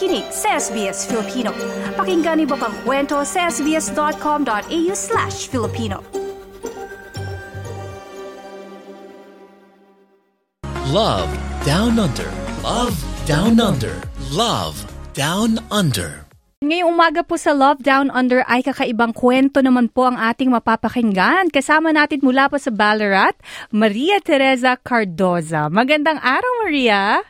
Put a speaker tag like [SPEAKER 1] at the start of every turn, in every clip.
[SPEAKER 1] nakikinig sa SBS Filipino. Pakinggan niyo pang kwento sa sbs.com.au slash Filipino.
[SPEAKER 2] Love Down Under. Love Down Under. Love Down Under.
[SPEAKER 3] Ngayong umaga po sa Love Down Under ay kakaibang kwento naman po ang ating mapapakinggan. Kasama natin mula po sa Ballarat, Maria Teresa Cardoza. Magandang araw, Maria!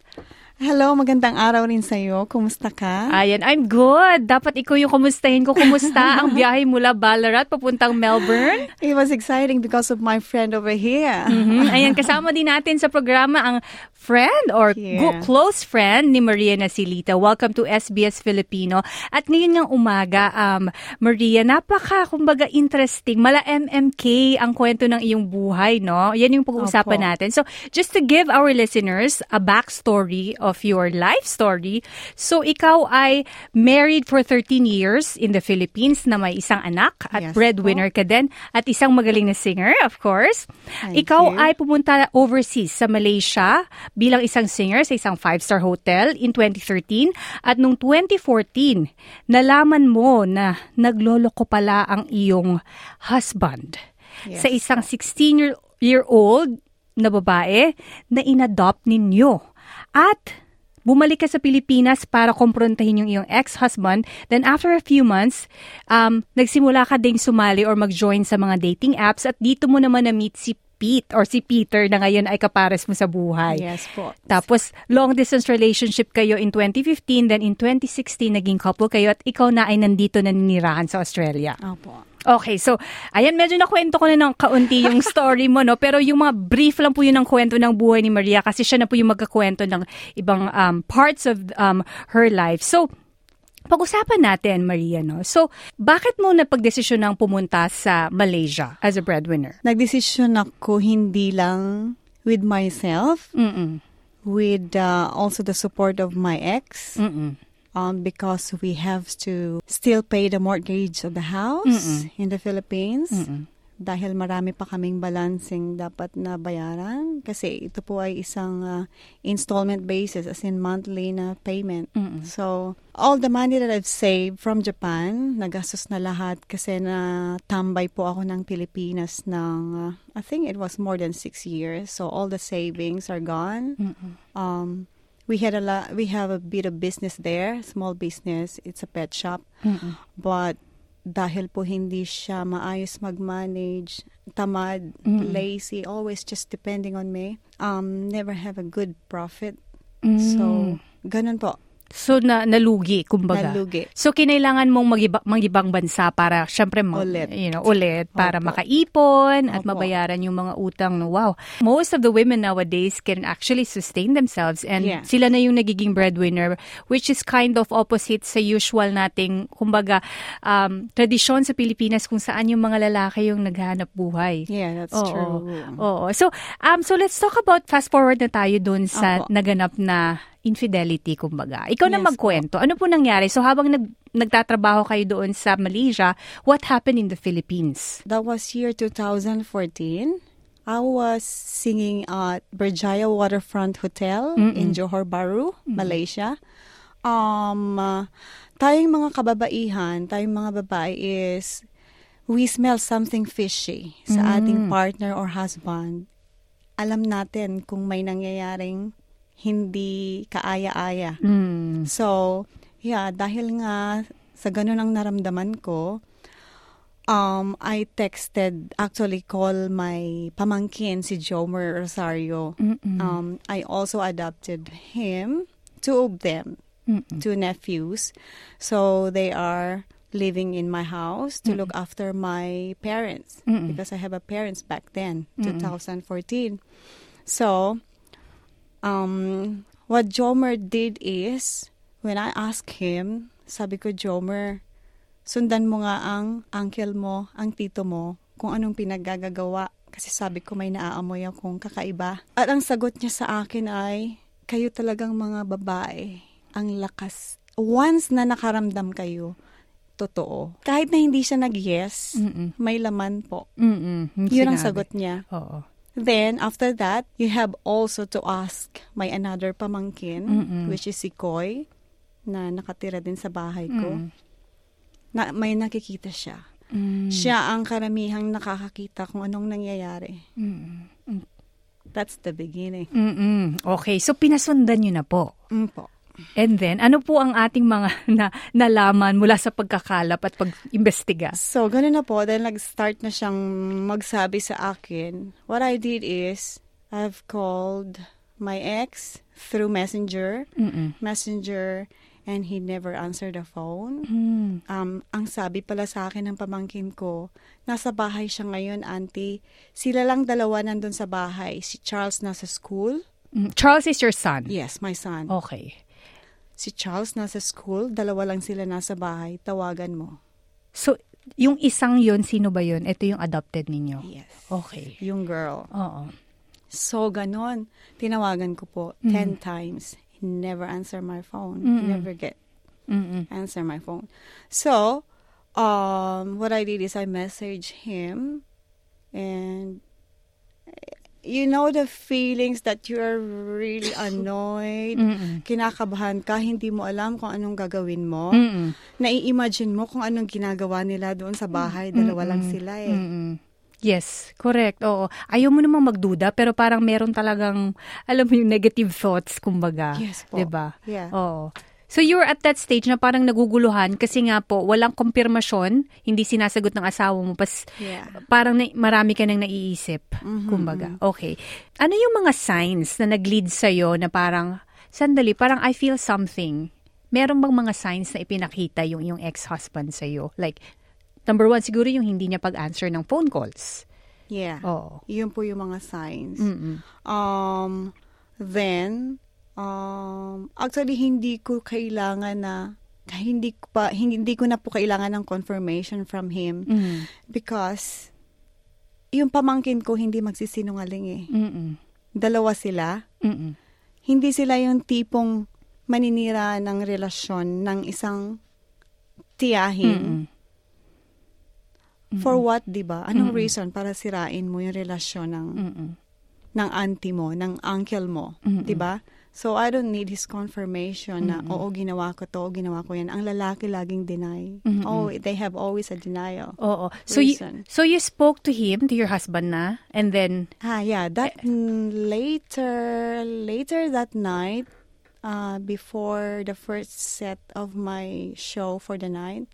[SPEAKER 4] Hello, magandang araw rin sa iyo. Kumusta ka?
[SPEAKER 3] Ayan, I'm good. Dapat ikaw yung kumustahin ko. Kumusta ang biyahe mula Ballarat papuntang Melbourne?
[SPEAKER 4] It was exciting because of my friend over here.
[SPEAKER 3] Mm-hmm. Ayan, kasama din natin sa programa ang friend or
[SPEAKER 4] Yeah.
[SPEAKER 3] close friend ni Maria Nasilita. Welcome to SBS Filipino. At ngayon ng umaga, um, Maria, napaka, kumbaga, interesting. Mala MMK ang kwento ng iyong buhay, no? Yan yung pag-uusapan
[SPEAKER 4] Opo.
[SPEAKER 3] natin. So, just to give our listeners a backstory of your life story. So, ikaw ay married for 13 years in the Philippines na may isang anak at
[SPEAKER 4] Yes
[SPEAKER 3] breadwinner ka din at isang magaling na singer, of course.
[SPEAKER 4] Thank
[SPEAKER 3] ikaw
[SPEAKER 4] you.
[SPEAKER 3] ay pumunta overseas sa Malaysia bilang isang singer sa isang five-star hotel in 2013 at nung 2014, nalaman mo na nagloloko pala ang iyong husband
[SPEAKER 4] Yes
[SPEAKER 3] sa isang 16-year-old na babae na inadopt ninyo. At bumalik ka sa Pilipinas para kumprontahin yung iyong ex-husband. Then after a few months, um, nagsimula ka ding sumali or mag-join sa mga dating apps at dito mo naman na-meet si Pete or si Peter na ngayon ay kapares mo sa buhay.
[SPEAKER 4] Yes po.
[SPEAKER 3] Tapos, long distance relationship kayo in 2015, then in 2016, naging couple kayo at ikaw na ay nandito na ninirahan sa Australia.
[SPEAKER 4] Opo.
[SPEAKER 3] Okay, so, ayan, medyo nakwento ko na ng kaunti yung story mo, no? Pero yung mga brief lang po yun ng kwento ng buhay ni Maria kasi siya na po yung magkakwento ng ibang um, parts of um, her life. So, pag-usapan natin, Maria, no? So, bakit mo napagdesisyon ng pumunta sa Malaysia as a breadwinner?
[SPEAKER 4] Nagdesisyon ako hindi lang with myself,
[SPEAKER 3] Mm-mm.
[SPEAKER 4] with uh, also the support of my ex.
[SPEAKER 3] Mm-mm.
[SPEAKER 4] Um, because we have to still pay the mortgage of the house in the Philippines. Dahil marami pa kaming balancing dapat na bayaran. Kasi ito po ay isang uh, installment basis, as in monthly na payment. So, all the money that I've saved from Japan, nagastos na lahat kasi na tambay po ako ng Pilipinas ng, uh, I think it was more than six years. So, all the savings are gone. Um, we had a lot, we have a bit of business there, small business. It's a pet shop. But dahil po hindi siya maayos mag-manage, tamad, lazy, always just depending on me, um, never have a good profit. So, ganun po.
[SPEAKER 3] So, na, nalugi, kumbaga.
[SPEAKER 4] Nalugi.
[SPEAKER 3] So, kinailangan mong magiba, magibang bansa para, syempre, mag,
[SPEAKER 4] Ulit.
[SPEAKER 3] You know, ulit, para
[SPEAKER 4] Opo.
[SPEAKER 3] makaipon at
[SPEAKER 4] Opo.
[SPEAKER 3] mabayaran yung mga utang. Wow. Most of the women nowadays can actually sustain themselves and
[SPEAKER 4] Yeah.
[SPEAKER 3] sila na yung nagiging breadwinner, which is kind of opposite sa usual nating, kumbaga, um, tradisyon sa Pilipinas kung saan yung mga lalaki yung naghahanap buhay.
[SPEAKER 4] Yeah, that's
[SPEAKER 3] Oo.
[SPEAKER 4] true.
[SPEAKER 3] Oo. So, um, so let's talk about, fast forward na tayo dun sa
[SPEAKER 4] Opo.
[SPEAKER 3] naganap na infidelity, kumbaga. Ikaw na
[SPEAKER 4] Yes
[SPEAKER 3] magkwento. Ano po nangyari? So, habang nag, nagtatrabaho kayo doon sa Malaysia, what happened in the Philippines?
[SPEAKER 4] That was year 2014. I was singing at Berjaya Waterfront Hotel in Johor Bahru, Malaysia. Um, uh, tayong mga kababaihan, tayong mga babae is we smell something fishy sa ating partner or husband. Alam natin kung may nangyayaring hindi kaaya-aya.
[SPEAKER 3] Mm.
[SPEAKER 4] So, yeah, dahil nga sa ganun ang naramdaman ko, um, I texted, actually call my pamangkin, si Jomer Rosario. Um, I also adopted him, two of them, two nephews. So, they are living in my house to look after my parents because I have a parents back then, 2014. So, um, what Jomer did is, when I asked him, sabi ko, Jomer, sundan mo nga ang uncle mo, ang tito mo, kung anong pinaggagawa. Kasi sabi ko may naaamoy akong kakaiba. At ang sagot niya sa akin ay, kayo talagang mga babae, ang lakas. Once na nakaramdam kayo, totoo. Kahit na hindi siya nag-yes, may laman po.
[SPEAKER 3] Mm-mm.
[SPEAKER 4] Yun ang sagot niya.
[SPEAKER 3] Oo.
[SPEAKER 4] Then, after that, you have also to ask my another pamangkin, which is si Koy. na nakatira din sa bahay ko,
[SPEAKER 3] Mm.
[SPEAKER 4] na may nakikita siya.
[SPEAKER 3] Mm.
[SPEAKER 4] Siya ang karamihang nakakakita kung anong nangyayari.
[SPEAKER 3] Mm.
[SPEAKER 4] That's the beginning.
[SPEAKER 3] Mm-mm. Okay, so pinasundan niyo na po.
[SPEAKER 4] Mm po.
[SPEAKER 3] And then, ano po ang ating mga na, nalaman mula sa pagkakalap at pag-imbestiga?
[SPEAKER 4] So, ganun na po. Then, nag-start na siyang magsabi sa akin. What I did is, I've called my ex through Messenger.
[SPEAKER 3] Mm-mm.
[SPEAKER 4] Messenger, and he never answered the phone.
[SPEAKER 3] Mm.
[SPEAKER 4] Um, ang sabi pala sa akin ng pamangkin ko, nasa bahay siya ngayon, auntie. Sila lang dalawa nandun sa bahay. Si Charles nasa school.
[SPEAKER 3] Mm. Charles is your son?
[SPEAKER 4] Yes, my son.
[SPEAKER 3] Okay.
[SPEAKER 4] Si Charles nasa school. Dalawa lang sila nasa bahay. Tawagan mo.
[SPEAKER 3] So, yung isang yon sino ba yun? Ito yung adopted ninyo?
[SPEAKER 4] Yes.
[SPEAKER 3] Okay.
[SPEAKER 4] Yung girl.
[SPEAKER 3] Oo.
[SPEAKER 4] So, ganon. Tinawagan ko po
[SPEAKER 3] Mm.
[SPEAKER 4] 10 times. He never answer my phone.
[SPEAKER 3] Mm-mm.
[SPEAKER 4] never get
[SPEAKER 3] Mm-mm.
[SPEAKER 4] answer my phone. So, um, what I did is I messaged him, and you know the feelings that you are really annoyed,
[SPEAKER 3] Mm-mm.
[SPEAKER 4] kinakabahan ka, hindi mo alam kung anong gagawin mo.
[SPEAKER 3] Mm-mm.
[SPEAKER 4] Nai-imagine mo kung anong ginagawa nila doon sa bahay. Dalawa lang
[SPEAKER 3] Mm-mm.
[SPEAKER 4] sila eh.
[SPEAKER 3] Mm-mm. Yes, correct. Oo. Ayaw mo namang magduda, pero parang meron talagang, alam mo yung negative thoughts, kumbaga.
[SPEAKER 4] Yes.
[SPEAKER 3] 'Di ba?
[SPEAKER 4] Yeah.
[SPEAKER 3] Oo. So you're at that stage na parang naguguluhan kasi nga po, walang kumpirmasyon, hindi sinasagot ng asawa mo, pas
[SPEAKER 4] Yeah.
[SPEAKER 3] parang na, marami ka nang naiisip, kumbaga. Okay. Ano yung mga signs na nag-lead sa'yo na parang, sandali, parang I feel something. Meron bang mga signs na ipinakita yung yung ex-husband sa'yo? Like, number one, siguro yung hindi niya pag-answer ng phone calls.
[SPEAKER 4] Yeah.
[SPEAKER 3] Oo.
[SPEAKER 4] Yun po yung mga signs.
[SPEAKER 3] Mm-mm.
[SPEAKER 4] Um, then, um, actually, hindi ko kailangan na, hindi ko pa, hindi ko na po kailangan ng confirmation from him
[SPEAKER 3] Mm.
[SPEAKER 4] because yung pamangkin ko hindi magsisinungaling eh.
[SPEAKER 3] Mm-mm.
[SPEAKER 4] Dalawa sila.
[SPEAKER 3] Mm-mm.
[SPEAKER 4] Hindi sila yung tipong maninira ng relasyon ng isang tiyahin.
[SPEAKER 3] Mm-mm.
[SPEAKER 4] For what, di ba? Anong
[SPEAKER 3] Mm-mm.
[SPEAKER 4] reason para sirain mo yung relasyon ng
[SPEAKER 3] Mm-mm.
[SPEAKER 4] ng auntie mo, ng uncle mo,
[SPEAKER 3] Mm-mm.
[SPEAKER 4] 'di ba? So I don't need his confirmation na
[SPEAKER 3] Mm-mm.
[SPEAKER 4] oo ginawa ko to, ginawa ko 'yan. Ang lalaki laging deny.
[SPEAKER 3] Mm-mm.
[SPEAKER 4] Oh, they have always a denial.
[SPEAKER 3] Oo. So, you, so you spoke to him, to your husband na, and then,
[SPEAKER 4] Ah, yeah, that mm, later later that night uh before the first set of my show for the night,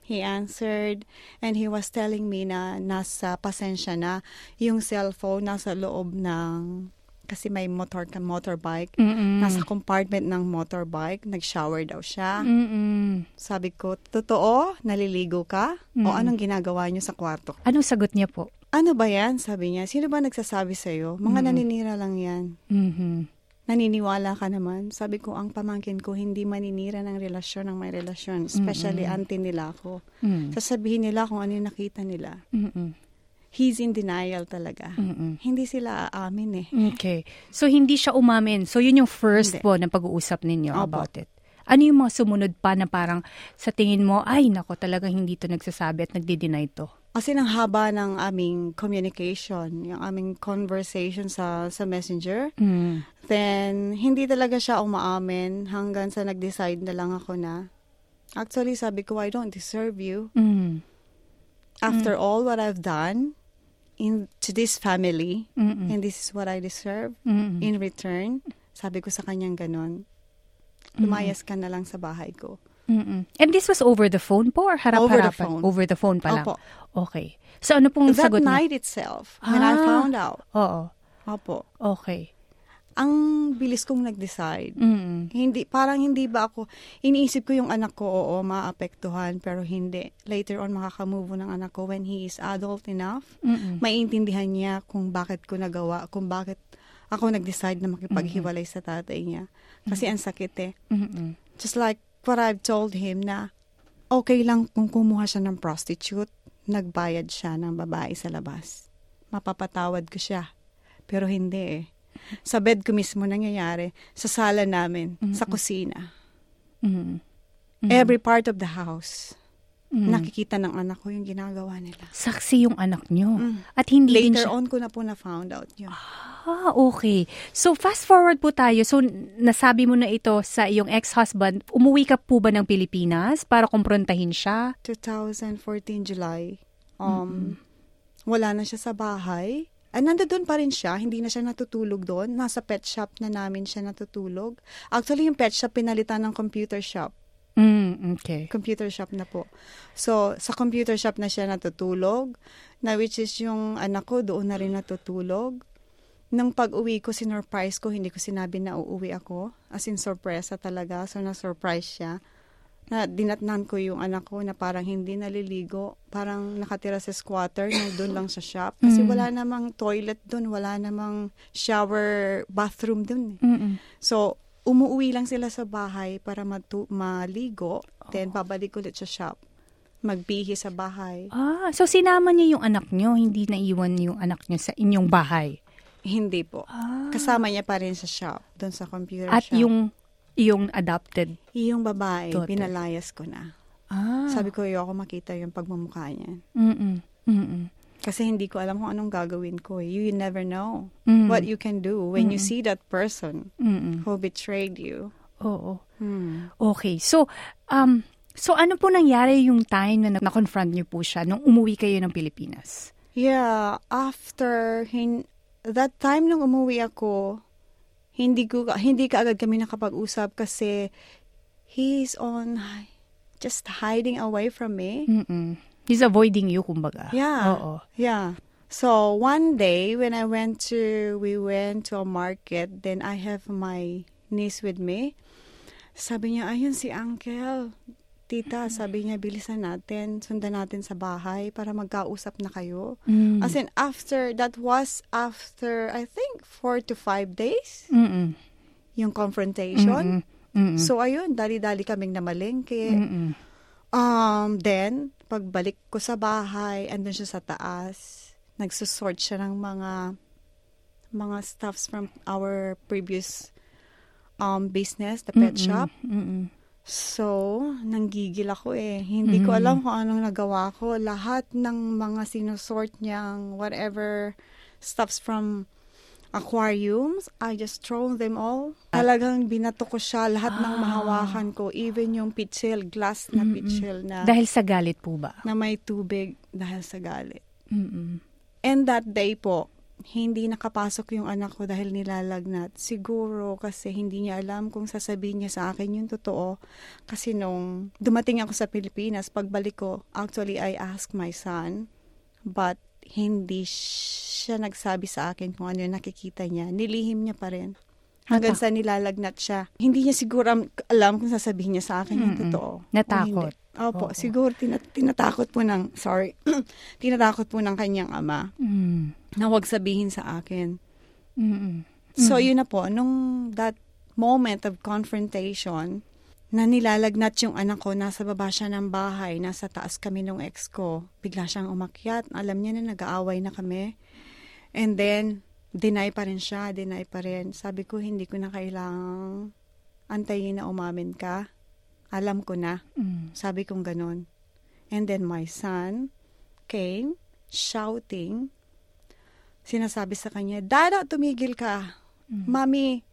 [SPEAKER 4] he answered and he was telling me na nasa pasensya na yung cellphone nasa loob ng kasi may motor motorbike
[SPEAKER 3] Mm-mm.
[SPEAKER 4] nasa compartment ng motorbike nag-shower daw siya
[SPEAKER 3] Mm-mm.
[SPEAKER 4] sabi ko totoo naliligo ka o
[SPEAKER 3] Mm.
[SPEAKER 4] anong ginagawa niyo sa kwarto
[SPEAKER 3] Anong sagot niya po?
[SPEAKER 4] ano ba yan sabi niya sino ba nagsasabi sa mga
[SPEAKER 3] Mm.
[SPEAKER 4] naninira lang yan
[SPEAKER 3] Mhm.
[SPEAKER 4] naniniwala ka naman sabi ko ang pamangkin ko hindi maninira ng relasyon ng may relasyon especially auntie nila ako
[SPEAKER 3] Mm.
[SPEAKER 4] sasabihin nila kung ano yung nakita nila
[SPEAKER 3] Mm-mm.
[SPEAKER 4] He's in denial talaga.
[SPEAKER 3] Mm-mm.
[SPEAKER 4] Hindi sila aamin eh.
[SPEAKER 3] Okay. So, hindi siya umamin. So, yun yung first
[SPEAKER 4] Hindi.
[SPEAKER 3] po na pag-uusap ninyo
[SPEAKER 4] Opo.
[SPEAKER 3] about it. Ano yung mga sumunod pa na parang sa tingin mo, ay, nako, talagang hindi to nagsasabi at nagdi-deny to?
[SPEAKER 4] Kasi nang haba ng aming communication, yung aming conversation sa sa messenger,
[SPEAKER 3] Mm.
[SPEAKER 4] then hindi talaga siya umaamin hanggang sa nag-decide na lang ako na, actually sabi ko, I don't deserve you.
[SPEAKER 3] Mm.
[SPEAKER 4] After all what I've done in to this family,
[SPEAKER 3] Mm-mm.
[SPEAKER 4] and this is what I deserve
[SPEAKER 3] Mm-mm.
[SPEAKER 4] in return, sabi ko sa kanyang ganon, lumayas ka na lang sa bahay ko.
[SPEAKER 3] Mm-mm. And this was over the phone po or harap-harapan?
[SPEAKER 4] Over the phone.
[SPEAKER 3] Over the phone pa lang?
[SPEAKER 4] Opo.
[SPEAKER 3] Okay. So, ano pong
[SPEAKER 4] That
[SPEAKER 3] sagot niya?
[SPEAKER 4] night itself, when I
[SPEAKER 3] Ah.
[SPEAKER 4] found out,
[SPEAKER 3] Oo.
[SPEAKER 4] opo,
[SPEAKER 3] Okay.
[SPEAKER 4] Ang bilis kong nag-decide.
[SPEAKER 3] Mm.
[SPEAKER 4] Hindi, parang hindi ba ako, iniisip ko yung anak ko, oo, maapektuhan, pero hindi. Later on, makakamove ng anak ko when he is adult enough.
[SPEAKER 3] Mm-mm.
[SPEAKER 4] Maintindihan niya kung bakit ko nagawa, kung bakit ako nag-decide na makipaghiwalay sa tatay niya. Kasi ang sakit eh.
[SPEAKER 3] Mm-mm.
[SPEAKER 4] Just like what I've told him na okay lang kung kumuha siya ng prostitute, nagbayad siya ng babae sa labas. Mapapatawad ko siya. Pero hindi eh. Sa bed ko mismo nangyayari, sa sala namin, sa kusina.
[SPEAKER 3] Mm-mm.
[SPEAKER 4] Every part of the house. nakikita ng anak ko yung ginagawa nila.
[SPEAKER 3] Saksi yung anak nyo. At hindi din
[SPEAKER 4] Later
[SPEAKER 3] siya...
[SPEAKER 4] on ko na po na found out yun.
[SPEAKER 3] Ah, okay. So, fast forward po tayo. So, nasabi mo na ito sa iyong ex-husband. Umuwi ka po ba ng Pilipinas para kumprontahin siya?
[SPEAKER 4] 2014 July. Um, Wala na siya sa bahay. Ay, nandoon pa rin siya. Hindi na siya natutulog doon. Nasa pet shop na namin siya natutulog. Actually, yung pet shop pinalitan ng computer shop.
[SPEAKER 3] Mm, okay.
[SPEAKER 4] Computer shop na po. So, sa computer shop na siya natutulog. Na which is yung anak ko, doon na rin natutulog. Nang pag-uwi ko, sinurprise ko, hindi ko sinabi na uuwi ako. As in, sorpresa talaga. So, na-surprise siya. Na dinatnan ko yung anak ko na parang hindi naliligo. Parang nakatira sa squatter na doon lang sa shop. Kasi wala namang toilet doon. Wala namang shower, bathroom doon.
[SPEAKER 3] Mm-mm.
[SPEAKER 4] So, umuwi lang sila sa bahay para matu- maligo. Then, babalik ulit sa shop. Magbihi sa bahay.
[SPEAKER 3] Ah, so sinama niya yung anak nyo, hindi naiwan yung anak nyo sa inyong bahay.
[SPEAKER 4] Hindi po. Kasama niya pa rin sa shop, doon sa computer
[SPEAKER 3] At
[SPEAKER 4] shop.
[SPEAKER 3] yung yung adopted.
[SPEAKER 4] yung babae,
[SPEAKER 3] Daughter.
[SPEAKER 4] pinalayas ko na.
[SPEAKER 3] Ah.
[SPEAKER 4] Sabi ko, ayoko makita yung pagmumukha niya.
[SPEAKER 3] Mm-mm. Mm-mm.
[SPEAKER 4] Kasi hindi ko alam kung anong gagawin ko. eh. You never know
[SPEAKER 3] Mm.
[SPEAKER 4] what you can do when you see that person
[SPEAKER 3] Mm-mm.
[SPEAKER 4] who betrayed you.
[SPEAKER 3] Oo.
[SPEAKER 4] Hmm.
[SPEAKER 3] Okay. So, um, so ano po nangyari yung time na na-confront niyo po siya nung umuwi kayo ng Pilipinas?
[SPEAKER 4] Yeah, after hin that time nung umuwi ako, hindi ko hindi kaagad kami nakapag-usap kasi he's on just hiding away from me.
[SPEAKER 3] Mm-mm. He's avoiding you, kumbaga.
[SPEAKER 4] Yeah.
[SPEAKER 3] Oo.
[SPEAKER 4] Yeah. So one day when I went to we went to a market, then I have my niece with me. Sabi niya, ayun si Uncle. Tita, sabi niya, bilisan natin, sundan natin sa bahay para magkausap na kayo.
[SPEAKER 3] Mm.
[SPEAKER 4] As in, after, that was after, I think, four to five days,
[SPEAKER 3] Mm-mm.
[SPEAKER 4] yung confrontation.
[SPEAKER 3] Mm-mm.
[SPEAKER 4] So, ayun, dali-dali kaming namalengke.
[SPEAKER 3] Mm-mm.
[SPEAKER 4] Um, then, pagbalik ko sa bahay, andun siya sa taas. Nagsusort siya ng mga mga stuffs from our previous um, business, the pet shop.
[SPEAKER 3] Mm-mm.
[SPEAKER 4] So, nanggigil ako eh. Hindi ko alam kung anong nagawa ko. Lahat ng mga sinusort niyang whatever stuffs from aquariums, I just throw them all. Talagang binato ko siya, lahat ng mahawakan ko, even yung pitchel, glass na pitchel na,
[SPEAKER 3] Dahil sa galit po ba?
[SPEAKER 4] na may tubig dahil sa galit.
[SPEAKER 3] Mm-mm.
[SPEAKER 4] And that day po, hindi nakapasok yung anak ko dahil nilalagnat. Siguro kasi hindi niya alam kung sasabihin niya sa akin yung totoo. Kasi nung dumating ako sa Pilipinas, pagbalik ko, actually I asked my son, but hindi siya nagsabi sa akin kung ano yung nakikita niya. Nilihim niya pa rin. Hanggang sa nilalagnat siya. Hindi niya siguro am- alam kung sasabihin niya sa akin yung
[SPEAKER 3] Mm-mm.
[SPEAKER 4] totoo.
[SPEAKER 3] Natakot.
[SPEAKER 4] Opo,
[SPEAKER 3] Oo.
[SPEAKER 4] siguro tina- tinatakot po ng, sorry, tinatakot po ng kanyang ama
[SPEAKER 3] Mm.
[SPEAKER 4] Na wag sabihin sa akin.
[SPEAKER 3] Mm-mm.
[SPEAKER 4] So, yun na po, nung that moment of confrontation, na nilalagnat yung anak ko, nasa baba siya ng bahay, nasa taas kami nung ex ko, bigla siyang umakyat, alam niya na nag-aaway na kami. And then, deny pa rin siya, deny pa rin. Sabi ko, hindi ko na kailangang antayin na umamin ka. Alam ko na.
[SPEAKER 3] Mm.
[SPEAKER 4] Sabi kong ganun. And then my son came shouting. Sinasabi sa kanya, Dada, tumigil ka. Mami,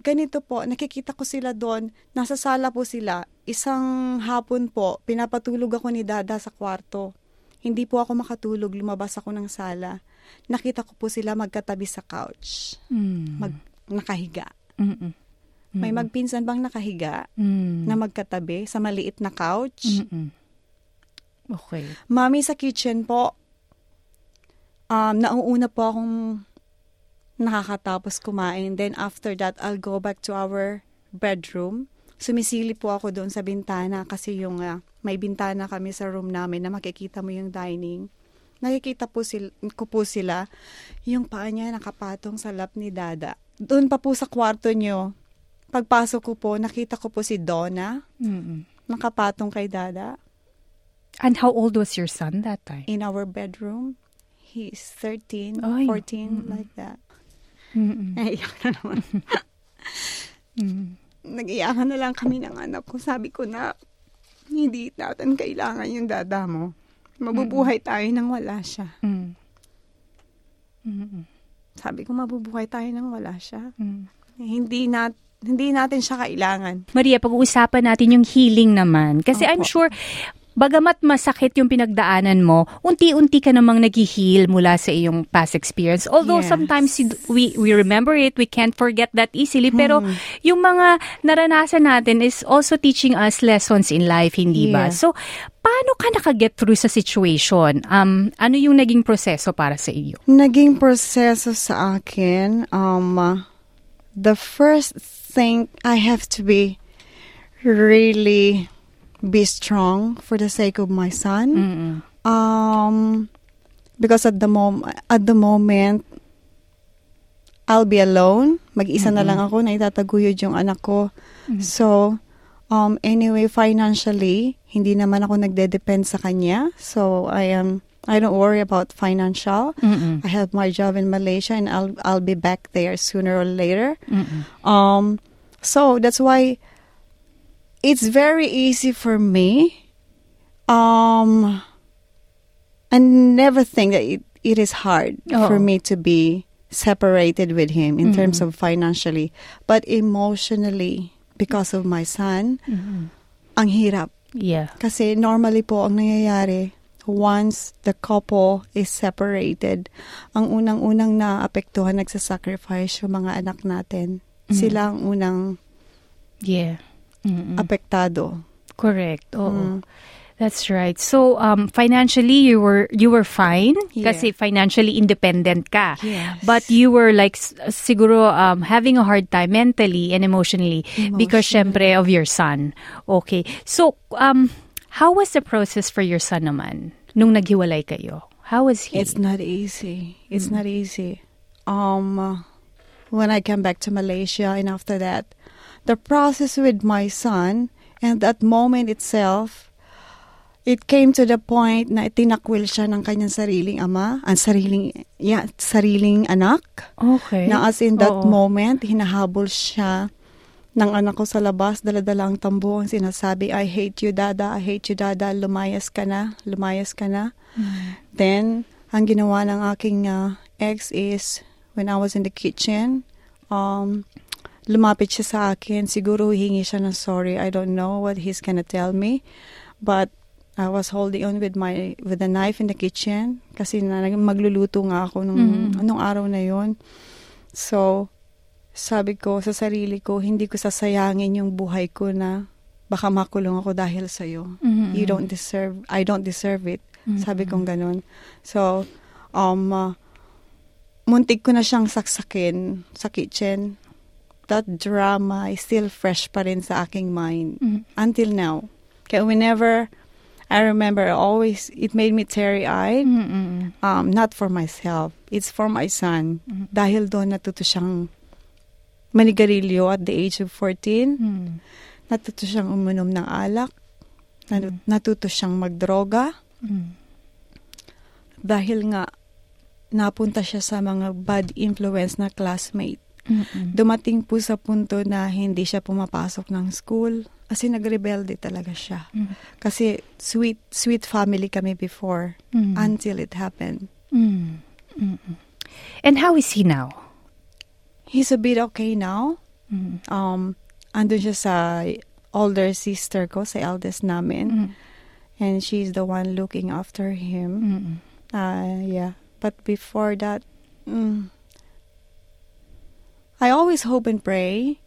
[SPEAKER 4] ganito po, nakikita ko sila doon, nasa sala po sila. Isang hapon po, pinapatulog ako ni Dada sa kwarto. Hindi po ako makatulog, lumabas ako ng sala. Nakita ko po sila magkatabi sa couch,
[SPEAKER 3] Mm.
[SPEAKER 4] mag, nakahiga.
[SPEAKER 3] Mm-mm.
[SPEAKER 4] May magpinsan bang nakahiga
[SPEAKER 3] Mm.
[SPEAKER 4] na magkatabi sa maliit na couch?
[SPEAKER 3] Mm-mm. Okay.
[SPEAKER 4] Mami, sa kitchen po, um, nauuna po akong nakakatapos kumain. Then after that, I'll go back to our bedroom. Sumisili po ako doon sa bintana kasi yung ah, may bintana kami sa room namin na makikita mo yung dining. Nakikita po sila, ko po sila, yung paa niya nakapatong sa lap ni Dada. Doon pa po sa kwarto niyo, pagpasok ko po, nakita ko po si Donna,
[SPEAKER 3] Mm-mm.
[SPEAKER 4] nakapatong kay Dada.
[SPEAKER 3] And how old was your son that time?
[SPEAKER 4] in our bedroom. He's 13,
[SPEAKER 3] Ay.
[SPEAKER 4] 14, like that.
[SPEAKER 3] Mm-mm.
[SPEAKER 4] Naiyak na naman.
[SPEAKER 3] Mm.
[SPEAKER 4] Nag-iyakan na lang kami ng anak ko. Sabi ko na, hindi natin kailangan yung dada mo. Mabubuhay tayo nang wala siya.
[SPEAKER 3] Mm.
[SPEAKER 4] Sabi ko, mabubuhay tayo nang wala siya.
[SPEAKER 3] Mm.
[SPEAKER 4] Hindi nat hindi natin siya kailangan.
[SPEAKER 3] Maria, pag-uusapan natin yung healing naman. Kasi I'm
[SPEAKER 4] Opo.
[SPEAKER 3] sure, bagamat masakit yung pinagdaanan mo, unti-unti ka namang nag-heal mula sa iyong past experience. Although
[SPEAKER 4] Yes.
[SPEAKER 3] sometimes we, we remember it, we can't forget that easily. Pero
[SPEAKER 4] Hmm.
[SPEAKER 3] yung mga naranasan natin is also teaching us lessons in life, hindi ba?
[SPEAKER 4] Yes.
[SPEAKER 3] So, paano ka nakaget through sa situation? Um, ano yung naging proseso para sa iyo?
[SPEAKER 4] Naging proseso sa akin, um, the first thing I have to be really be strong for the sake of my son. Um, because at the mom at the moment, I'll be alone. Mag-isa na lang ako na itataguyod yung anak ko. So, um, anyway, financially, hindi naman ako nagde-depend sa kanya. So, I am, I don't worry about financial.
[SPEAKER 3] Mm-mm.
[SPEAKER 4] I have my job in Malaysia and I'll, I'll be back there sooner or later.
[SPEAKER 3] Mm-mm.
[SPEAKER 4] Um, so that's why it's very easy for me. Um, I never think that it, it is hard for
[SPEAKER 3] Oo.
[SPEAKER 4] me to be separated with him in terms of financially, but emotionally because of my son,
[SPEAKER 3] Mhm.
[SPEAKER 4] ang hirap.
[SPEAKER 3] Yeah.
[SPEAKER 4] Kasi normally po ang nangyayari, once the couple is separated, ang unang-unang naapektuhan, nagsasacrifice yung mga anak natin. Sila ang unang
[SPEAKER 3] Yeah. Mm-mm.
[SPEAKER 4] apektado.
[SPEAKER 3] Correct. Oo.
[SPEAKER 4] Mm.
[SPEAKER 3] That's right. So, um, financially, you were you were fine
[SPEAKER 4] Yeah.
[SPEAKER 3] kasi financially independent ka.
[SPEAKER 4] Yes.
[SPEAKER 3] But you were like siguro um, having a hard time mentally and emotionally, because syempre of your son. Okay. So, um, how was the process for your son naman nung naghiwalay kayo? How was he?
[SPEAKER 4] It's not easy. It's not easy. Um, when I came back to Malaysia and after that, the process with my son and that moment itself, it came to the point na tinakwil siya ng kanyang sariling ama, ang sariling, yeah, sariling anak.
[SPEAKER 3] okay.
[SPEAKER 4] Na as in that
[SPEAKER 3] Oo.
[SPEAKER 4] moment, hinahabol siya ng anak ko sa labas, daladala ang tambo, ang sinasabi, I hate you, dada, I hate you, dada, lumayas ka na, lumayas ka na. Then, ang ginawa ng aking uh, ex is, when I was in the kitchen, um, lumapit siya sa akin, siguro hingi siya ng sorry, I don't know what he's gonna tell me, but I was holding on with my with a knife in the kitchen kasi na, magluluto nga ako nung, nung araw na yon. So, sabi ko sa sarili ko, hindi ko sasayangin yung buhay ko na baka makulong ako dahil sa'yo.
[SPEAKER 3] Mhm.
[SPEAKER 4] You don't deserve, I don't deserve it. Sabi kong ganun. So, um, uh, muntik ko na siyang saksakin sa kitchen. That drama is still fresh pa rin sa aking mind
[SPEAKER 3] Mhm.
[SPEAKER 4] until now. Kaya whenever I remember, always, it made me teary-eyed.
[SPEAKER 3] Mm-mm.
[SPEAKER 4] Um, not for myself. It's for my son. Dahil doon natuto siyang manigarilyo at the age of 14.
[SPEAKER 3] Mm.
[SPEAKER 4] Natuto siyang uminom ng alak. Natu- Natuto siyang magdroga.
[SPEAKER 3] Mm.
[SPEAKER 4] Dahil nga, napunta siya sa mga bad influence na classmate.
[SPEAKER 3] Mm-mm.
[SPEAKER 4] Dumating po sa punto na hindi siya pumapasok ng school. Kasi nagrebelde talaga siya.
[SPEAKER 3] Mm.
[SPEAKER 4] Kasi sweet, sweet family kami before.
[SPEAKER 3] Mm.
[SPEAKER 4] Until it happened.
[SPEAKER 3] Mm. Mm-mm. And how is he now?
[SPEAKER 4] He's a bit okay now.
[SPEAKER 3] Mm.
[SPEAKER 4] Um, andun siya sa older sister ko, sa eldest namin.
[SPEAKER 3] Mm.
[SPEAKER 4] And she's the one looking after him.
[SPEAKER 3] Mm-mm.
[SPEAKER 4] Uh, yeah. But before that, mm, I always hope and pray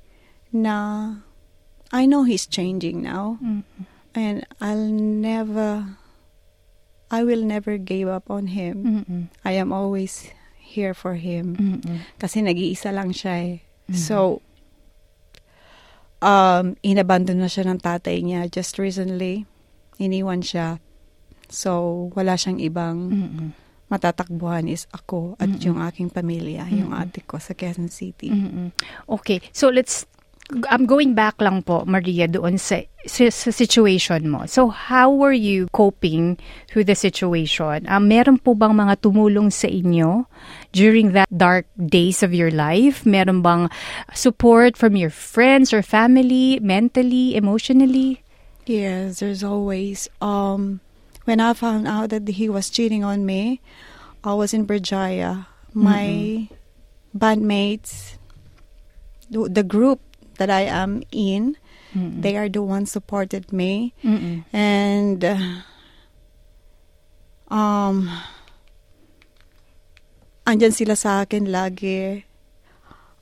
[SPEAKER 4] na I know he's changing now.
[SPEAKER 3] Mm.
[SPEAKER 4] And I'll never, I will never give up on him.
[SPEAKER 3] Mm-mm.
[SPEAKER 4] I am always here for him.
[SPEAKER 3] Mm-mm.
[SPEAKER 4] Kasi nag-iisa lang siya eh. So, um, inabandon na siya ng tatay niya just recently. Iniwan siya. So, wala siyang ibang. Matatakbuhan is ako at yung aking pamilya, yung ate ko sa Quezon City.
[SPEAKER 3] Mm-mm. Okay, so let's I'm going back lang po, Maria, doon sa, sa, sa situation mo. So, how were you coping through the situation? Um, meron po bang mga tumulong sa inyo during that dark days of your life? Meron bang support from your friends or family, mentally, emotionally?
[SPEAKER 4] Yes, there's always. Um, when I found out that he was cheating on me, I was in Berjaya. My bandmates, the, group that I am in, they are the ones supported me,
[SPEAKER 3] Mm-mm.
[SPEAKER 4] and uh, um, andyan sila sa akin lagi.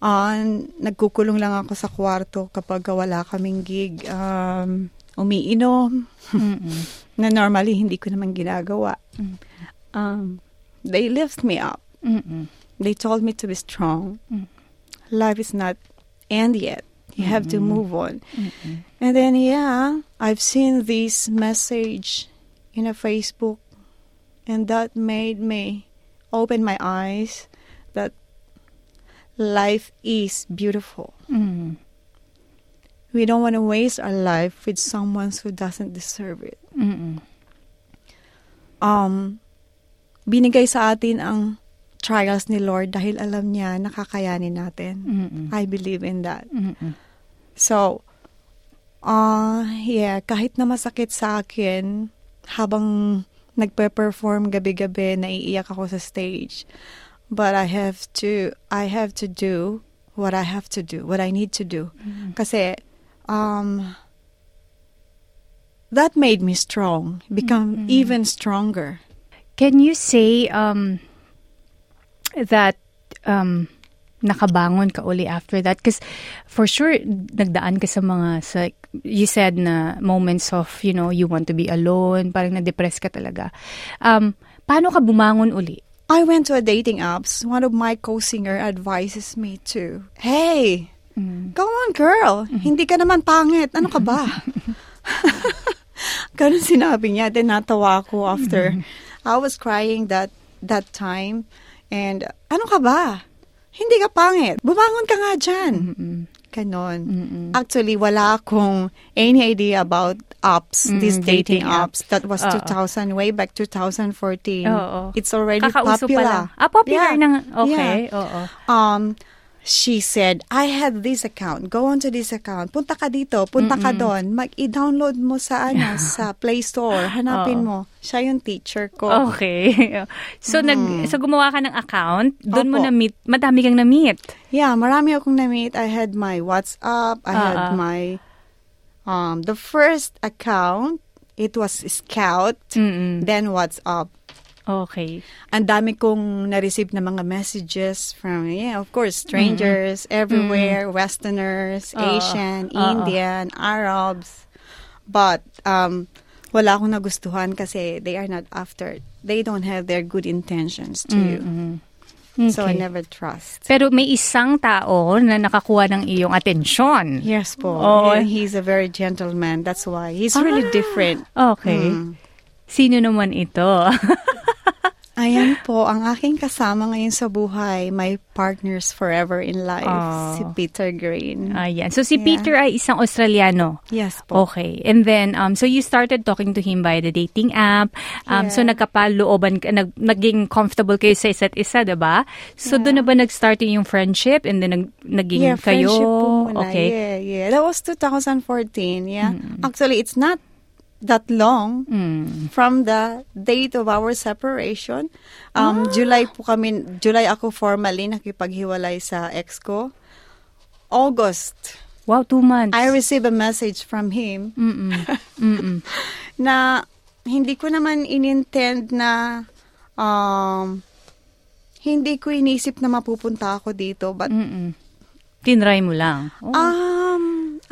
[SPEAKER 4] Ah, nagkukulong lang ako sa kwarto kapag wala kaming gig. Um, umiinom.
[SPEAKER 3] Mm-mm.
[SPEAKER 4] na normally hindi ko naman ginagawa. Um, they lift me up.
[SPEAKER 3] Mm-mm.
[SPEAKER 4] They told me to be strong.
[SPEAKER 3] Mm.
[SPEAKER 4] Life is not end yet. You have to move on.
[SPEAKER 3] Mm-mm.
[SPEAKER 4] And then yeah, I've seen this message in a Facebook and that made me open my eyes that life is beautiful.
[SPEAKER 3] Mm.
[SPEAKER 4] We don't want to waste our life with someone who doesn't deserve it.
[SPEAKER 3] Mm-mm.
[SPEAKER 4] um, binigay sa atin ang trials ni Lord dahil alam niya nakakayanin natin.
[SPEAKER 3] Mm-mm.
[SPEAKER 4] I believe in that.
[SPEAKER 3] Mm-mm.
[SPEAKER 4] So, uh, yeah, kahit na masakit sa akin, habang nagpe-perform gabi-gabi, naiiyak ako sa stage. But I have to, I have to do what I have to do, what I need to do. Kasi, um, that made me strong, become even stronger.
[SPEAKER 3] Can you say um, that um, nakabangon ka uli after that? Because for sure, nagdaan ka sa mga, sa, you said na moments of, you know, you want to be alone, parang na-depress ka talaga. Um, paano ka bumangon uli?
[SPEAKER 4] I went to a dating apps. One of my co-singer advises me to, hey, go on girl, hindi ka naman pangit. Ano ka ba? Ganun sinabi niya. Then natawa ako after. I was crying that that time. And ano ka ba? Hindi ka pangit. Bumangon ka nga dyan. Ganon. Actually, wala akong any idea about apps,
[SPEAKER 3] Mm,
[SPEAKER 4] these dating,
[SPEAKER 3] dating
[SPEAKER 4] apps.
[SPEAKER 3] apps.
[SPEAKER 4] That was
[SPEAKER 3] Oo.
[SPEAKER 4] 2000, way back 2014.
[SPEAKER 3] Oo.
[SPEAKER 4] It's already
[SPEAKER 3] Kakauso
[SPEAKER 4] popular.
[SPEAKER 3] pa lang. Ah, popular
[SPEAKER 4] Yeah.
[SPEAKER 3] na. Okay,
[SPEAKER 4] Yeah.
[SPEAKER 3] oo.
[SPEAKER 4] Um, she said, I had this account. Go on to this account. Punta ka dito. Punta ka doon. Mag i-download mo sa ano sa Play Store. Hanapin mo. Siya yung teacher ko.
[SPEAKER 3] Okay. So, nag, so gumawa ka ng account, doon mo
[SPEAKER 4] Opo.
[SPEAKER 3] na-meet, madami kang na-meet.
[SPEAKER 4] Yeah, marami akong na-meet. I had my WhatsApp. I had
[SPEAKER 3] Ah, ah.
[SPEAKER 4] my um the first account. It was Scout.
[SPEAKER 3] Mm-mm.
[SPEAKER 4] Then WhatsApp.
[SPEAKER 3] Okay.
[SPEAKER 4] Ang dami kong na-receive na mga messages from, yeah, of course, strangers everywhere, Westerners,
[SPEAKER 3] Oo.
[SPEAKER 4] Asian,
[SPEAKER 3] Oo.
[SPEAKER 4] Indian, Arabs. But, um, wala akong nagustuhan kasi they are not after, they don't have their good intentions to you. So I
[SPEAKER 3] Okay.
[SPEAKER 4] never trust.
[SPEAKER 3] Pero may isang tao na nakakuha ng iyong atensyon.
[SPEAKER 4] Yes po.
[SPEAKER 3] Oo.
[SPEAKER 4] And he's a very gentleman. That's why. He's really different.
[SPEAKER 3] Okay.
[SPEAKER 4] Mm.
[SPEAKER 3] Sino naman ito?
[SPEAKER 4] Ayan po, ang aking kasama ngayon sa buhay, my partners forever in life,
[SPEAKER 3] Oh.
[SPEAKER 4] si Peter Green.
[SPEAKER 3] Ayan. So si
[SPEAKER 4] Yeah.
[SPEAKER 3] Peter ay isang Australiano.
[SPEAKER 4] Yes po.
[SPEAKER 3] Okay. And then, um, so you started talking to him via the dating app. Um, So
[SPEAKER 4] Yeah.
[SPEAKER 3] nagkapalooban, ka- nag, naging comfortable kayo sa isa't isa, diba? So
[SPEAKER 4] Yeah.
[SPEAKER 3] doon na ba nag-start yung friendship and then nag, naging
[SPEAKER 4] Yeah,
[SPEAKER 3] kayo?
[SPEAKER 4] friendship po muna.
[SPEAKER 3] Okay.
[SPEAKER 4] Yeah, yeah. That was 2014, yeah. Actually, it's not that long
[SPEAKER 3] Mm.
[SPEAKER 4] from the date of our separation.
[SPEAKER 3] Ah.
[SPEAKER 4] Um, July po kami, July ako formally nakipaghiwalay sa ex ko. August,
[SPEAKER 3] Wow, two months.
[SPEAKER 4] I received a message from him
[SPEAKER 3] Mm-mm. Mm-mm.
[SPEAKER 4] na hindi ko naman inintend na um, hindi ko inisip na mapupunta ako dito but
[SPEAKER 3] Mm-mm. Tinry mo lang. Oh.
[SPEAKER 4] um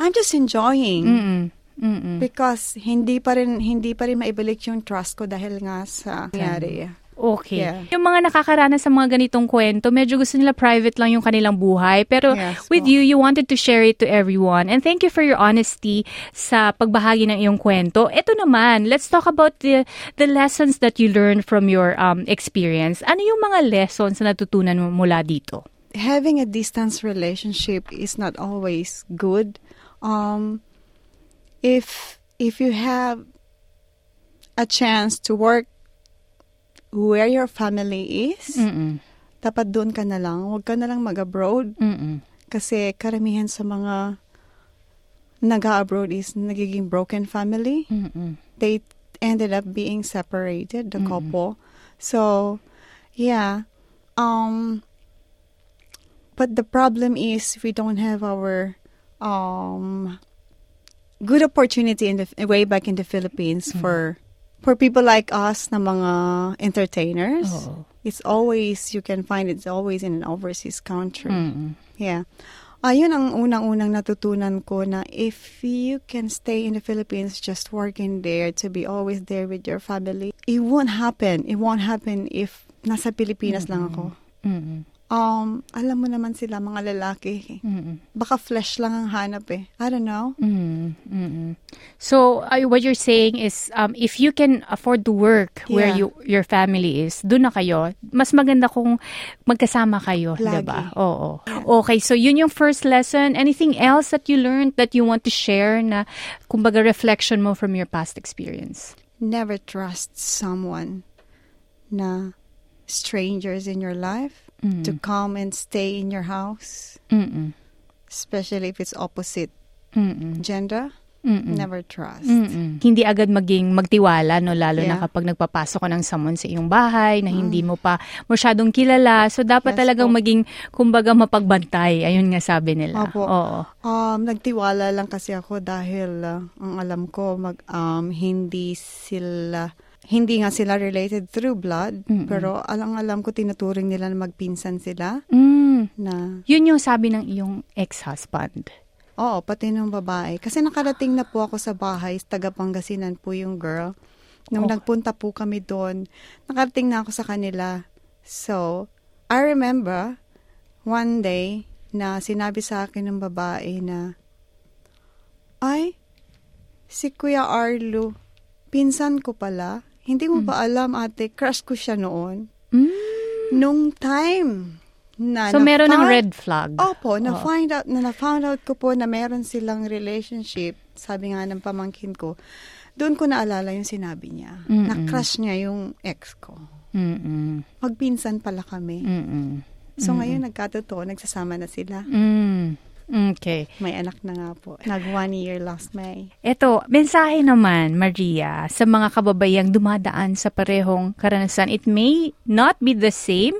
[SPEAKER 4] I'm just enjoying
[SPEAKER 3] Mm-mm. Mm-mm.
[SPEAKER 4] because hindi pa rin hindi pa rin maibalik yung trust ko dahil nga sa nangyari.
[SPEAKER 3] Okay.
[SPEAKER 4] Yeah.
[SPEAKER 3] Yung mga nakakaranas sa mga ganitong kwento, medyo gusto nila private lang yung kanilang buhay. Pero
[SPEAKER 4] Yes
[SPEAKER 3] with
[SPEAKER 4] po.
[SPEAKER 3] you, you wanted to share it to everyone. And thank you for your honesty sa pagbahagi ng iyong kwento. Ito naman, let's talk about the, the lessons that you learned from your um, experience. Ano yung mga lessons na natutunan mo mula dito?
[SPEAKER 4] Having a distance relationship is not always good. Um if if you have a chance to work where your family is,
[SPEAKER 3] Mm-mm.
[SPEAKER 4] dapat doon ka na lang. Huwag ka na lang mag-abroad.
[SPEAKER 3] Mm-mm.
[SPEAKER 4] Kasi karamihan sa mga nag-abroad is nagiging broken family.
[SPEAKER 3] Mm-mm.
[SPEAKER 4] They ended up being separated, the couple. So, yeah. Um, but the problem is we don't have our um, good opportunity in the way back in the Philippines for for people like us na mga entertainers.
[SPEAKER 3] Oo.
[SPEAKER 4] It's always you can find it's always in an overseas country.
[SPEAKER 3] Mm-mm.
[SPEAKER 4] Yeah. Ayun ang unang-unang natutunan ko na if you can stay in the Philippines just working there to be always there with your family, it won't happen. It won't happen if nasa Pilipinas lang ako.
[SPEAKER 3] Mm-mm.
[SPEAKER 4] Um, alam mo naman sila mga lalaki.
[SPEAKER 3] Mm-mm.
[SPEAKER 4] Baka flesh lang ang hanap eh. I don't know.
[SPEAKER 3] Mm, mm-mm. So uh, what you're saying is um, if you can afford to work where
[SPEAKER 4] Yeah.
[SPEAKER 3] you your family is, doon na kayo. Mas maganda kung magkasama kayo, ba? Oo. Okay, so yun yung first lesson. Anything else that you learned that you want to share na kumbaga reflection mo from your past experience?
[SPEAKER 4] Never trust someone na strangers in your life to come and stay in your house,
[SPEAKER 3] Mm.
[SPEAKER 4] especially if it's opposite
[SPEAKER 3] Mm.
[SPEAKER 4] gender.
[SPEAKER 3] Mm.
[SPEAKER 4] Never trust.
[SPEAKER 3] Mm-mm. Hindi agad maging magtiwala, no? Lalo na
[SPEAKER 4] Yeah.
[SPEAKER 3] kapag nagpapasok ka ng someone sa iyong bahay na hindi mo pa masyadong kilala. So, dapat
[SPEAKER 4] Yes
[SPEAKER 3] talagang
[SPEAKER 4] po.
[SPEAKER 3] maging, kumbaga, mapagbantay. Ayun nga sabi nila.
[SPEAKER 4] Opo.
[SPEAKER 3] Oo.
[SPEAKER 4] Um, nagtiwala lang kasi ako dahil uh, ang alam ko mag um, hindi sila hindi nga sila related through blood, pero alang alam ko tinuturing nila na magpinsan sila
[SPEAKER 3] Mm.
[SPEAKER 4] na
[SPEAKER 3] Yun yung sabi ng iyong ex-husband.
[SPEAKER 4] Oo, pati ng babae. Kasi nakarating na po ako sa bahay, taga Pangasinan po yung girl. Nung
[SPEAKER 3] Oh.
[SPEAKER 4] nagpunta po kami doon, nakarating na ako sa kanila. So, I remember one day na sinabi sa akin ng babae na, ay, si Kuya Arlo, pinsan ko pala. Hindi mo ba alam, ate, crush ko siya noon.
[SPEAKER 3] Mm.
[SPEAKER 4] Nung time na
[SPEAKER 3] So, meron ng red flag.
[SPEAKER 4] Opo, na
[SPEAKER 3] Oo.
[SPEAKER 4] find out na na-found out ko po na meron silang relationship, sabi nga ng pamangkin ko. Doon ko naalala yung sinabi niya.
[SPEAKER 3] Mm-mm.
[SPEAKER 4] Na-crush niya yung ex ko.
[SPEAKER 3] Mm-mm.
[SPEAKER 4] Magpinsan pala kami.
[SPEAKER 3] Mm-mm.
[SPEAKER 4] So ngayon nagkatotoo, nagsasama na sila.
[SPEAKER 3] Mm. Okay.
[SPEAKER 4] May anak na nga po. Nag one year last May.
[SPEAKER 3] Ito, mensahe naman, Maria, sa mga kababayang dumadaan sa parehong karanasan. It may not be the same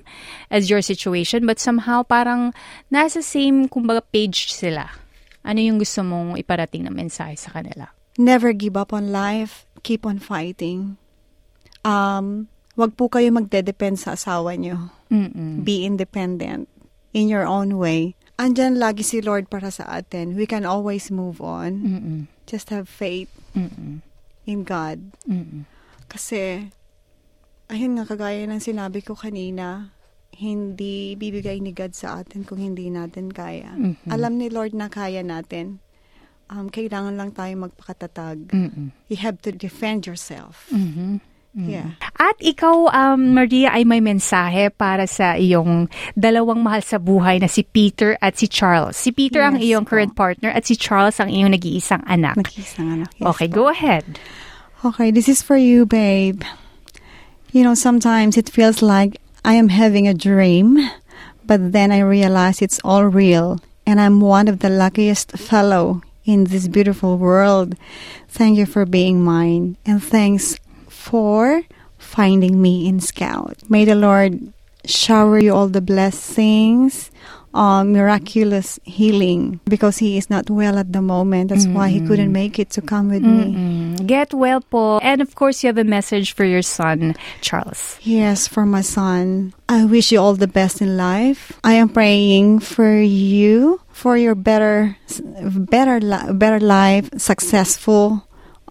[SPEAKER 3] as your situation, but somehow parang nasa same, kumbaga, page sila. Ano yung gusto mong iparating na mensahe sa kanila?
[SPEAKER 4] Never give up on life. Keep on fighting. Um, wag po kayo magdedepend sa asawa niyo.
[SPEAKER 3] Mm-mm.
[SPEAKER 4] Be independent in your own way. Andyan lagi si Lord para sa atin. We can always move on.
[SPEAKER 3] Mm-mm.
[SPEAKER 4] Just have faith
[SPEAKER 3] Mm-mm.
[SPEAKER 4] in God.
[SPEAKER 3] Mm-mm.
[SPEAKER 4] Kasi, ayun nga, kagaya ng sinabi ko kanina, hindi bibigay ni God sa atin kung hindi natin kaya.
[SPEAKER 3] Mhm.
[SPEAKER 4] Alam ni Lord na kaya natin. Um, kailangan lang tayo magpakatatag.
[SPEAKER 3] Mm-mm.
[SPEAKER 4] You have to defend yourself.
[SPEAKER 3] Mhm.
[SPEAKER 4] Yeah.
[SPEAKER 3] At ikaw, um, Maria, ay may mensahe para sa iyong dalawang mahal sa buhay na si Peter at si Charles. Si Peter ang
[SPEAKER 4] Yes
[SPEAKER 3] iyong
[SPEAKER 4] po.
[SPEAKER 3] current partner at si Charles ang iyong nag-iisang anak.
[SPEAKER 4] Nakisang anak. Yes
[SPEAKER 3] okay,
[SPEAKER 4] po.
[SPEAKER 3] go ahead.
[SPEAKER 4] Okay, this is for you, babe. You know, sometimes it feels like I am having a dream, but then I realize it's all real, and I'm one of the luckiest fellow in this beautiful world. Thank you for being mine, and thanks for finding me in Scout. May the Lord shower you all the blessings, uh, miraculous healing, because he is not well at the moment. That's why he couldn't make it to come with me.
[SPEAKER 3] Mm, Get well po. And of course, you have a message for your son, Charles.
[SPEAKER 4] Yes, for my son. I wish you all the best in life. I am praying for you for your better better better life, successful.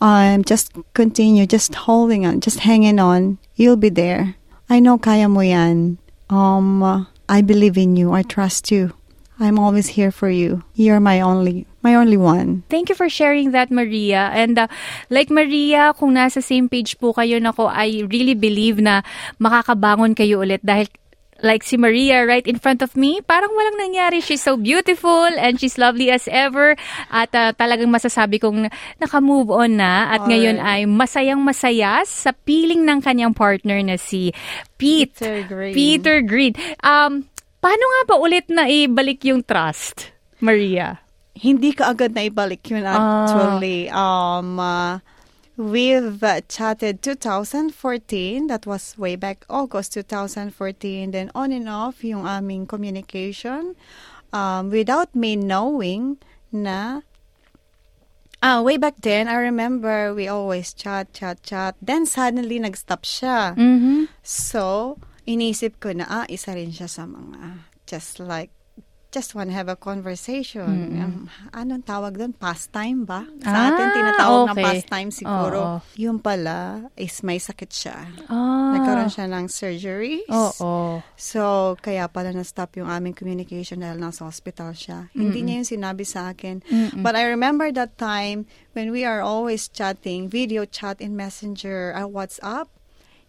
[SPEAKER 4] Um just continue, just holding on, just hanging on. You'll be there. I know kaya mo yan. Um I believe in you. I trust you. I'm always here for you. You're my only my only one.
[SPEAKER 3] Thank you for sharing that, Maria. And uh, like Maria, kung nasa same page po kayo nako, I really believe na makakabangon kayo ulit dahil like si Maria right in front of me, parang walang nangyari. She's so beautiful and she's lovely as ever. At uh, talagang masasabi kong naka-move on na at ngayon ay masayang masaya sa piling ng kanyang partner na si Pete.
[SPEAKER 4] Peter Green.
[SPEAKER 3] Peter Green. Um, paano nga ba ulit na ibalik yung trust, Maria?
[SPEAKER 4] hindi ka agad na ibalik yun actually. Um, uh, we've uh, chatted 2014. That was way back August 2014. Then on and off yung aming communication um, without me knowing na Ah, way back then, I remember we always chat, chat, chat. Then suddenly, nag-stop siya.
[SPEAKER 3] Mhm.
[SPEAKER 4] So, inisip ko na, ah, isa rin siya sa mga just like, just want to have a conversation. Um, anong tawag doon? Pastime ba? Sa
[SPEAKER 3] Ah,
[SPEAKER 4] atin, tinatawag na
[SPEAKER 3] okay.
[SPEAKER 4] pastime siguro.
[SPEAKER 3] Oo.
[SPEAKER 4] Yung pala, is may sakit siya.
[SPEAKER 3] Ah.
[SPEAKER 4] Nagkaroon siya ng surgeries.
[SPEAKER 3] Oo.
[SPEAKER 4] So, kaya pala na-stop yung aming communication dahil nasa hospital siya. Hindi niya yung sinabi sa akin. But I remember that time when we are always chatting, video chat in Messenger, uh, WhatsApp,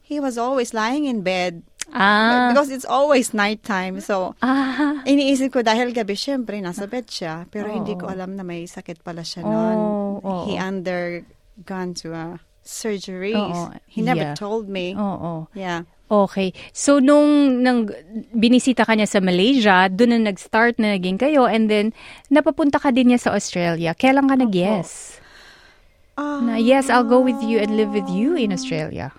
[SPEAKER 4] he was always lying in bed.
[SPEAKER 3] Ah.
[SPEAKER 4] Because it's always nighttime. So,
[SPEAKER 3] Ah.
[SPEAKER 4] iniisip ko dahil gabi, syempre, nasa bed siya. Pero hindi ko alam na may sakit pala siya noon.
[SPEAKER 3] Oh.
[SPEAKER 4] He undergone to a surgery.
[SPEAKER 3] Oo,
[SPEAKER 4] He never
[SPEAKER 3] yeah. Oh.
[SPEAKER 4] told me.
[SPEAKER 3] Oo.
[SPEAKER 4] Yeah.
[SPEAKER 3] Okay. So, nung nang binisita ka niya sa Malaysia, doon na nag-start na naging kayo, and then, napapunta ka din niya sa Australia. Kailan ka nag-yes? Na, yes, I'll go with you and live with you in Australia.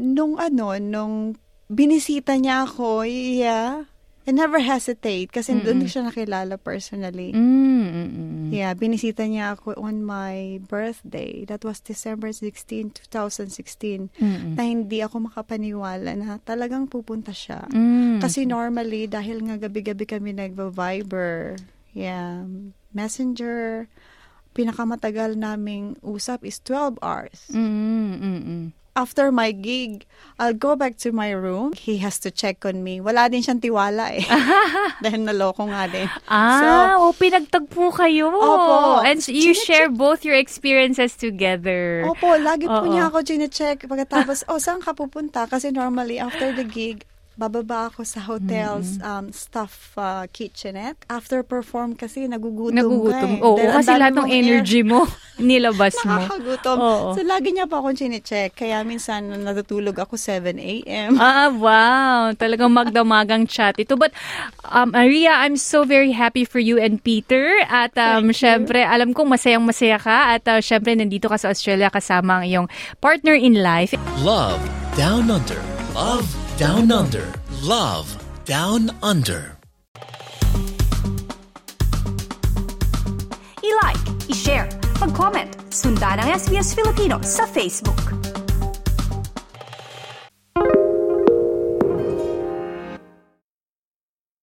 [SPEAKER 4] Nung ano, nung binisita niya ako, yeah. I never hesitate kasi doon ko siya nakilala personally.
[SPEAKER 3] Mm, mm, mm.
[SPEAKER 4] Yeah, binisita niya ako on my birthday. That was December 16, 2016.
[SPEAKER 3] Mm-mm.
[SPEAKER 4] Na hindi ako makapaniwala na talagang pupunta siya.
[SPEAKER 3] Mm.
[SPEAKER 4] Kasi normally, dahil nga gabi-gabi kami nagva-Viber, yeah, messenger, pinakamatagal naming usap is 12 hours.
[SPEAKER 3] Mm, mm, mm.
[SPEAKER 4] After my gig, I'll go back to my room. He has to check on me. Wala din siyang tiwala eh. Dahil naloko nga din.
[SPEAKER 3] Ah, oh, pinagtagpo kayo.
[SPEAKER 4] Opo.
[SPEAKER 3] And so you
[SPEAKER 4] Chinecheck-
[SPEAKER 3] share both your experiences together.
[SPEAKER 4] Opo, lagi po
[SPEAKER 3] Oo.
[SPEAKER 4] niya ako chinecheck. Pagkatapos, oh, saan ka pupunta? Kasi normally, after the gig, bababa ako sa hotel's um, staff uh, kitchenette. After perform kasi, nagugutom,
[SPEAKER 3] Nagugutom.
[SPEAKER 4] ka eh.
[SPEAKER 3] Oo,
[SPEAKER 4] Dahil
[SPEAKER 3] kasi lahat ng
[SPEAKER 4] air.
[SPEAKER 3] energy mo, nilabas mo.
[SPEAKER 4] Nakakagutom.
[SPEAKER 3] Oo.
[SPEAKER 4] So, lagi niya pa akong chinecheck. Kaya minsan, natutulog ako 7 a.m.
[SPEAKER 3] Ah, wow. Talagang magdamagang chat ito. But, um, Maria, I'm so very happy for you and Peter. At, um,
[SPEAKER 4] Thank you.
[SPEAKER 3] syempre, alam kong masayang-masaya ka. At, uh, syempre, nandito ka sa Australia kasama ang iyong partner in life.
[SPEAKER 2] Love Down Under. Love Down Under. Love Down Under.
[SPEAKER 1] I-like, i-share, mag-comment, sundan ang SBS Filipino sa Facebook.